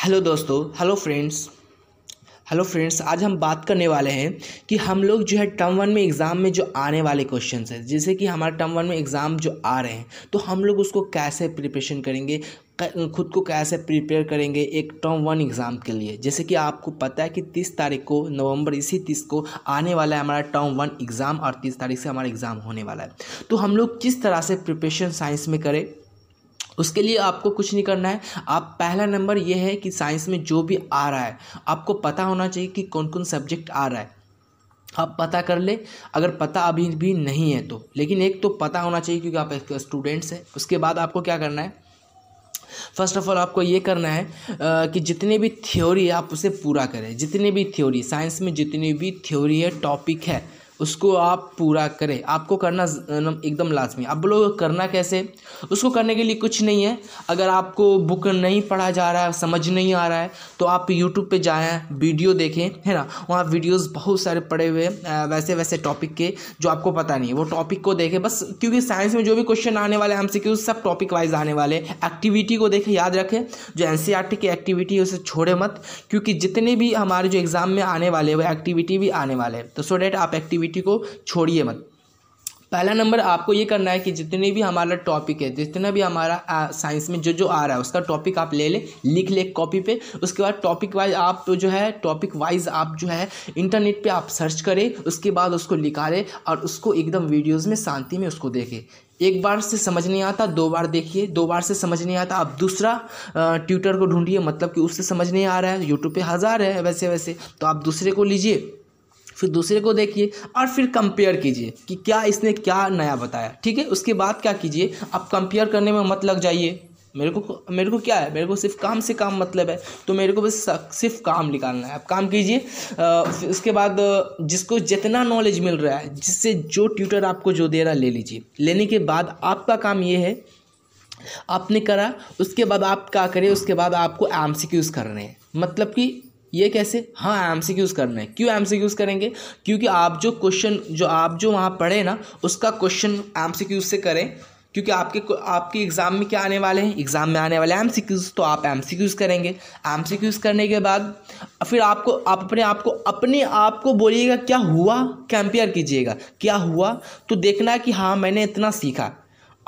Hello दोस्तों, hello friends. Hello friends, आज हम बात करने वाले हैं कि हम लोग जो है टर्म वन में एग्ज़ाम में जो आने वाले क्वेश्चन हैं, जैसे कि हमारे टर्म वन में एग्ज़ाम जो आ रहे हैं तो हम लोग उसको कैसे प्रिपरेशन करेंगे खुद को कैसे प्रिपेयर करेंगे एक टर्म वन एग्ज़ाम के लिए। जैसे कि आपको पता है कि तीस तारीख को, नवंबर इसी तीस को आने वाला है हमारा टर्म वन एग्ज़ाम और तीस तारीख से हमारा एग्ज़ाम होने वाला है। तो हम लोग किस तरह से प्रिपरेशन साइंस में करें उसके लिए आपको कुछ नहीं करना है। आप पहला नंबर ये है कि साइंस में जो भी आ रहा है आपको पता होना चाहिए कि कौन कौन सब्जेक्ट आ रहा है। आप पता कर ले अगर पता अभी भी नहीं है तो। लेकिन एक तो पता होना चाहिए क्योंकि आप स्टूडेंट्स हैं। उसके बाद आपको क्या करना है? फ़र्स्ट ऑफ़ ऑल आपको ये करना है आ, कि जितने भी थ्योरी है आप उसे पूरा करें। जितने भी थ्योरी साइंस में जितनी भी थ्योरी है टॉपिक है उसको आप पूरा करें। आपको करना एकदम लाजमी। अब लोग करना कैसे? उसको करने के लिए कुछ नहीं है। अगर आपको बुक नहीं पढ़ा जा रहा है, समझ नहीं आ रहा है तो आप यूट्यूब पे जाएँ, वीडियो देखें, है ना? वहाँ वीडियोस बहुत सारे पड़े हुए वैसे वैसे टॉपिक के, जो आपको पता नहीं है। वो टॉपिक को देखें। बस क्योंकि साइंस में जो भी क्वेश्चन आने वाले हैं हमसे सब टॉपिक वाइज आने वाले एक्टिविटी को देखें, याद रखें। जो एन e की एक्टिविटी है, उसे छोड़े मत। क्योंकि जितने भी हमारे जो एग्ज़ाम में आने वाले वो एक्टिविटी भी आने वाले हैं। तो सो डेट आप एक्टिविटी एक्टिविटी को छोड़िए मत। पहला नंबर आपको ये करना है कि जितने भी हमारा टॉपिक है, जितना भी हमारा साइंस में जो जो आ रहा है, उसका टॉपिक आप ले ले, लिख ले कॉपी पे। उसके बाद टॉपिक वाइज आप तो जो है टॉपिक वाइज आप जो है इंटरनेट पे आप सर्च करें, उसके बाद उसको निकालें और उसको एकदम वीडियोज़ में शांति में उसको देखें। एक बार से समझ नहीं आता, दो बार देखिए, दो बार से समझ नहीं आता, आप दूसरा ट्यूटर को ढूंढिए मतलब कि उससे समझ नहीं आ रहा है यूट्यूब पे हज़ार है वैसे वैसे तो आप दूसरे को लीजिए। फिर दूसरे को देखिए और फिर कंपेयर कीजिए कि क्या इसने क्या नया बताया। ठीक है? उसके बाद क्या कीजिए? आप कंपेयर करने में मत लग जाइए। मेरे को मेरे को क्या है? मेरे को सिर्फ़ काम से काम मतलब है। तो मेरे को बस सिर्फ़ काम निकालना है। आप काम कीजिए। उसके बाद जिसको जितना नॉलेज मिल रहा है, जिससे जो ट्यूटर आपको जो दे रहा है, ले लीजिए। लेने के बाद आपका काम ये है। आपने करा, उसके बाद आप क्या करें? उसके बाद आपको एम सी क्यूज़ करने हैं। मतलब कि ये कैसे? हाँ एम सी क्यूज़ करना है। क्यों एम सी क्यूज़ करेंगे? क्योंकि आप जो क्वेश्चन जो आप जो वहाँ पढ़े ना, उसका क्वेश्चन एम सी क्यूज़ से करें। क्योंकि आपके आपके एग्ज़ाम में क्या आने वाले हैं? एग्ज़ाम में आने वाले एम सी क्यूज़ तो आप एम सी क्यूज़ करेंगे। एम सी क्यूज़ करने के बाद, फिर आपको, आप अपने आप को, अपने आप को बोलिएगा, क्या हुआ? कंपेयर कीजिएगा। क्या हुआ? तो देखना कि हाँ मैंने इतना सीखा।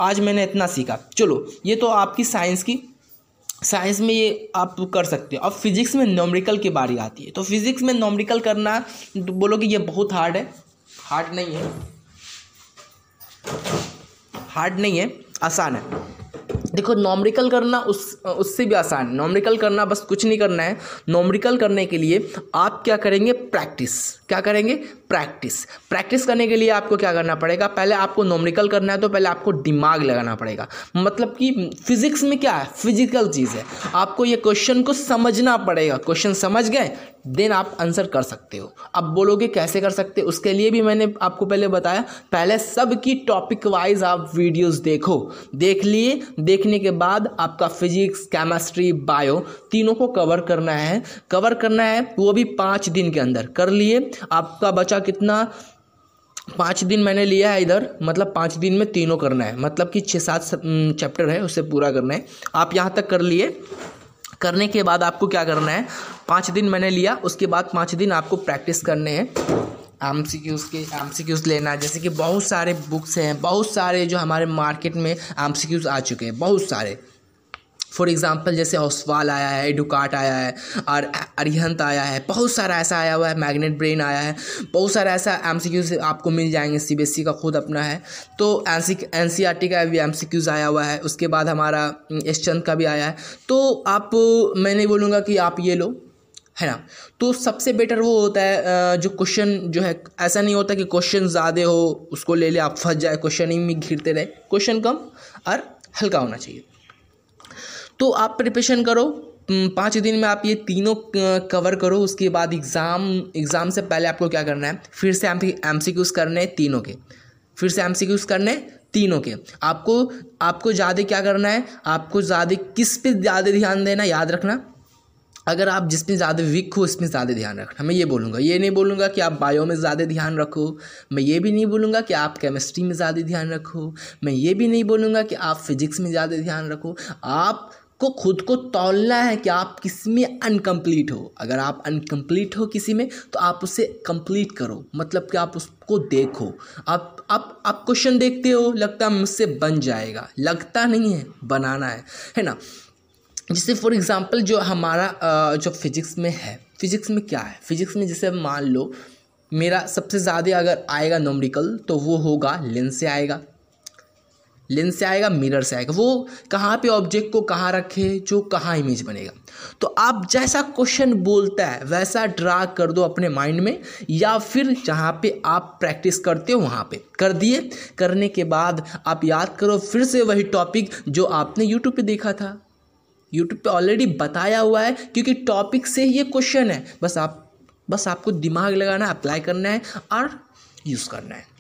आज मैंने इतना सीखा। चलो, ये तो आपकी साइंस की साइंस में ये आप कर सकते हो। अब फिजिक्स में नॉमरिकल की बारी आती है। तो फिजिक्स में नॉमरिकल करना तो बोलोगे ये बहुत हार्ड है। हार्ड नहीं है। हार्ड नहीं है, आसान है। देखो नॉमरिकल करना उस, उससे भी आसान है। नॉमरिकल करना बस कुछ नहीं करना है। नॉमरिकल करने के लिए आप क्या करेंगे? प्रैक्टिस क्या करेंगे? प्रैक्टिस प्रैक्टिस करने के लिए आपको क्या करना पड़ेगा? पहले आपको नॉमरिकल करना है तो पहले आपको दिमाग लगाना पड़ेगा। मतलब कि फिजिक्स में क्या है? फ़िज़िकल चीज़ है। आपको ये क्वेश्चन को समझना पड़ेगा। क्वेश्चन समझ गए? देन आप आंसर कर सकते हो। अब बोलोगे कैसे कर सकते हो? उसके लिए भी मैंने आपको पहले बताया। पहले सब की टॉपिक वाइज आप वीडियोस देखो। देख लिए। देखने के बाद आपका फिजिक्स केमिस्ट्री बायो तीनों को कवर करना है। कवर करना है वो भी पाँच दिन के अंदर। कर लिए। आपका बचा कितना? पाँच दिन मैंने लिया है इधर। मतलब पाँच दिन में तीनों करना है। मतलब कि छः सात चैप्टर है, उसे पूरा करना है। आप यहाँ तक कर लिए। करने के बाद आपको क्या करना है? पाँच दिन मैंने लिया। उसके बाद पाँच दिन आपको प्रैक्टिस करने हैं। एम सी क्यूज़ के एम सी क्यूज़ लेना जैसे कि बहुत सारे बुक्स हैं। बहुत सारे जो हमारे मार्केट में एम सी क्यूज़ आ चुके हैं। बहुत सारे। फॉर एग्ज़ाम्पल जैसे ओसवाल आया है एडुकाट आया है, और अरिहंत आया है, बहुत सारा ऐसा आया हुआ है मैग्नेट ब्रेन आया है, बहुत सारा ऐसा एम सी क्यूज़ आपको मिल जाएँगे सी बी एस ई का खुद अपना है। तो एन सी आर टी का भी एम सी क्यूज़ आया हुआ है, उसके बाद हमारा एस चंद का भी आया है। तो आप, मैं नहीं बोलूँगा कि आप ये लो, है ना? तो सबसे बेटर वो होता है जो क्वेश्चन जो है, ऐसा नहीं होता कि क्वेश्चन ज़्यादा हो, उसको ले ले, आप फंस जाए क्वेश्चन ही में घिरते रहे। क्वेश्चन कम और हल्का होना चाहिए। तो आप प्रिपरेशन करो। पाँच दिन में आप ये तीनों कवर करो। उसके बाद एग्ज़ाम एग्ज़ाम से पहले आपको क्या करना है? फिर से एम सी क्यूज़ करने तीनों के। फिर से एम सी क्यूज़ करने तीनों के। आपको आपको ज़्यादा क्या करना है? आपको ज़्यादा किस पे ज़्यादा ध्यान देना याद रखना। अगर आप जिसमें ज़्यादा वीक हो उसमें ज़्यादा ध्यान रखना। मैं ये बोलूँगा। ये नहीं बोलूँगा कि आप बायो में ज़्यादा ध्यान रखो। मैं ये भी नहीं बोलूँगा कि आप केमिस्ट्री में ज़्यादा ध्यान रखो। मैं ये भी नहीं बोलूँगा कि आप फिजिक्स में ज़्यादा ध्यान रखो। आप आपको खुद को तोलना है कि आप किसमें अनकम्प्लीट हो। अगर आप अनकम्प्लीट हो किसी में तो आप उसे कंप्लीट करो। मतलब कि आप उसको देखो। आप आप आप क्वेश्चन देखते हो, लगता है मुझसे बन जाएगा। लगता नहीं है, बनाना है। है ना? जैसे फॉर एग्ज़ाम्पल जो हमारा जो फिजिक्स में है। फिजिक्स में क्या है? फिजिक्स में जैसे मान लो, मेरा सबसे ज़्यादा अगर आएगा नोमरिकल तो वो होगा लेंस से आएगा। लेंस से आएगा, मिरर से आएगा। वो कहाँ पे ऑब्जेक्ट को कहाँ रखे, जो कहाँ इमेज बनेगा। तो आप जैसा क्वेश्चन बोलता है, वैसा ड्रा कर दो अपने माइंड में, या फिर जहाँ पे आप प्रैक्टिस करते हो, वहाँ पे। कर दिए। करने के बाद आप याद करो, फिर से वही टॉपिक जो आपने यूट्यूब पे देखा था। यूट्यूब पे ऑलरेडी बताया हुआ है, क्योंकि टॉपिक से ही ये क्वेश्चन है। बस आप, बस आपको दिमाग लगाना अप्लाई करना है, और यूज़ करना है।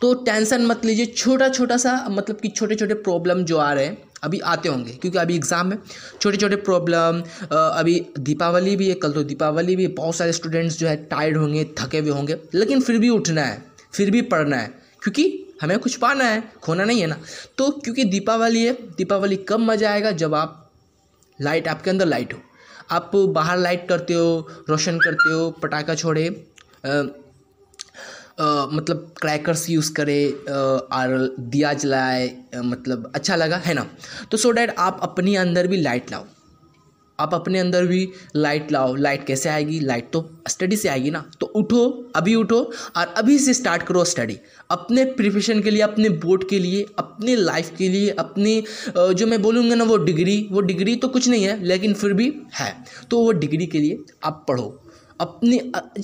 तो टेंशन मत लीजिए छोटा छोटा सा मतलब कि छोटे छोटे प्रॉब्लम जो आ रहे हैं, अभी आते होंगे, क्योंकि अभी एग्ज़ाम है। छोटे छोटे प्रॉब्लम अभी दीपावली भी है, कल तो दीपावली भी बहुत सारे स्टूडेंट्स जो है टायर्ड होंगे, थके हुए होंगे, लेकिन फिर भी उठना है, फिर भी पढ़ना है, क्योंकि हमें कुछ पाना है, खोना नहीं है ना। तो क्योंकि दीपावली है, दीपावली कब मज़ा आएगा? जब आप लाइट आपके अंदर लाइट हो। आप बाहर लाइट करते हो, रोशन करते हो, पटाखा छोड़े मतलब क्रैकर्स यूज़ करे और दिया जलाए मतलब अच्छा लगा, है ना? तो सो डैट आप अपने अंदर भी लाइट लाओ। आप अपने अंदर भी लाइट लाओ। लाइट कैसे आएगी? लाइट तो स्टडी से आएगी ना? तो उठो, अभी उठो और अभी से स्टार्ट करो स्टडी अपने प्रिपरेशन के लिए, अपने बोर्ड के लिए, अपने लाइफ के लिए, अपनी जो मैं बोलूँगा ना, वो डिग्री वो डिग्री तो कुछ नहीं है, लेकिन फिर भी है। तो वो डिग्री के लिए आप पढ़ो। अपने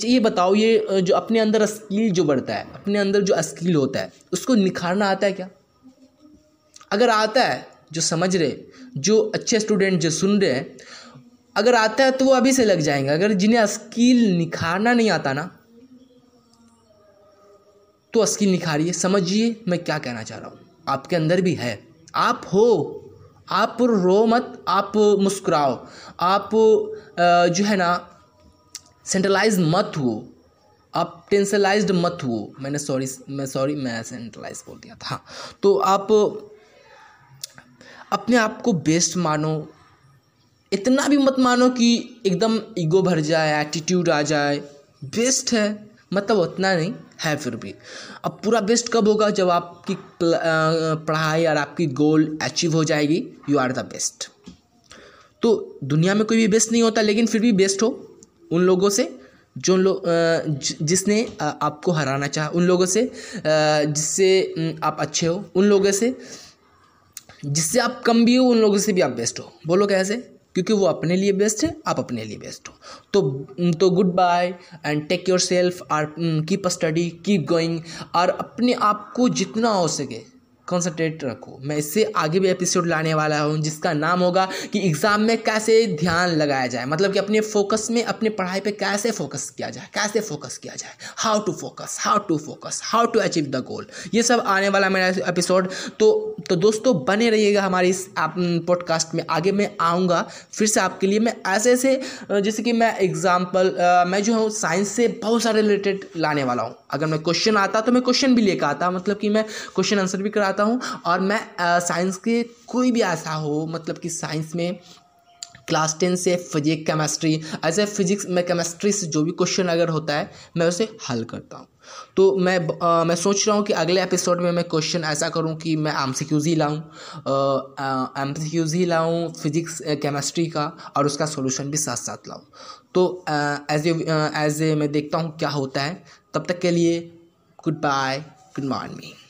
ये बताओ ये जो अपने अंदर स्किल जो बढ़ता है, अपने अंदर जो स्किल होता है, उसको निखारना आता है क्या? अगर आता है, जो समझ रहे, जो अच्छे स्टूडेंट जो सुन रहे हैं, अगर आता है तो वो अभी से लग जाएँगे। अगर जिन्हें स्किल निखारना नहीं आता ना तो स्किल निखारिए। समझिए मैं क्या कहना चाह रहा हूँ। आपके अंदर भी है। आप हो। आप रो मत। आप मुस्कुराओ। आप जो है ना सेंट्रलाइज मत हो आप टेंसलाइज्ड मत हो मैंने सॉरी मैं सॉरी मैं सेंट्रलाइज बोल दिया था। तो आप अपने आप को बेस्ट मानो। इतना भी मत मानो कि एकदम ईगो भर जाए एटीट्यूड आ जाए। बेस्ट है। मतलब उतना नहीं, है फिर भी। अब पूरा बेस्ट कब होगा जब आपकी पढ़ाई और आपकी गोल अचीव हो जाएगी। यू आर द बेस्ट तो दुनिया में कोई भी बेस्ट नहीं होता, लेकिन फिर भी बेस्ट हो। उन लोगों से जो लोग जिसने आपको हराना चाहा, उन लोगों से जिससे आप अच्छे हो, उन लोगों से, जिससे आप कम भी हो, उन लोगों से भी आप बेस्ट हो। बोलो कैसे? क्योंकि वो अपने लिए बेस्ट है, आप अपने लिए बेस्ट हो। तो तो goodbye and take your self or keep study keep going और अपने आप को जितना हो सके कॉन्सेंट्रेट रखो। मैं इससे आगे भी एपिसोड लाने वाला हूँ, जिसका नाम होगा कि एग्ज़ाम में कैसे ध्यान लगाया जाए। मतलब कि अपने फोकस में, अपने पढ़ाई पे कैसे फोकस किया जाए, कैसे फोकस किया जाए। How to focus how to focus how to achieve the goal ये सब आने वाला मेरा एपिसोड तो तो दोस्तों, बने रहिएगा हमारे इस पॉडकास्ट में। आगे मैं आऊँगा, फिर से आपके लिए मैं ऐसे ऐसे जैसे कि मैं एग्ज़ाम्पल मैं जो हूँ साइंस से बहुत सारे रिलेटेड लाने वाला हूँ। अगर मैं क्वेश्चन आता तो मैं क्वेश्चन भी लेकर आता मतलब कि मैं क्वेश्चन आंसर भी कराता हूँ और मैं साइंस के कोई भी ऐसा हो मतलब कि साइंस में क्लास टेन से फिजिक्स केमिस्ट्री ऐसे फिजिक्स में केमिस्ट्री से जो भी क्वेश्चन अगर होता है मैं उसे हल करता हूँ। तो मैं आ, मैं सोच रहा हूँ कि अगले एपिसोड में मैं क्वेश्चन ऐसा करूँ कि मैं एम सी क्यूज़ ही लाऊँ एम सी क्यूज़ ही लाऊँ फिजिक्स केमिस्ट्री का और उसका सोल्यूशन भी साथ साथ लाऊँ। तो एज एज ए मैं देखता हूँ क्या होता है। तब तक के लिए गुड बाय गुड मॉर्निंग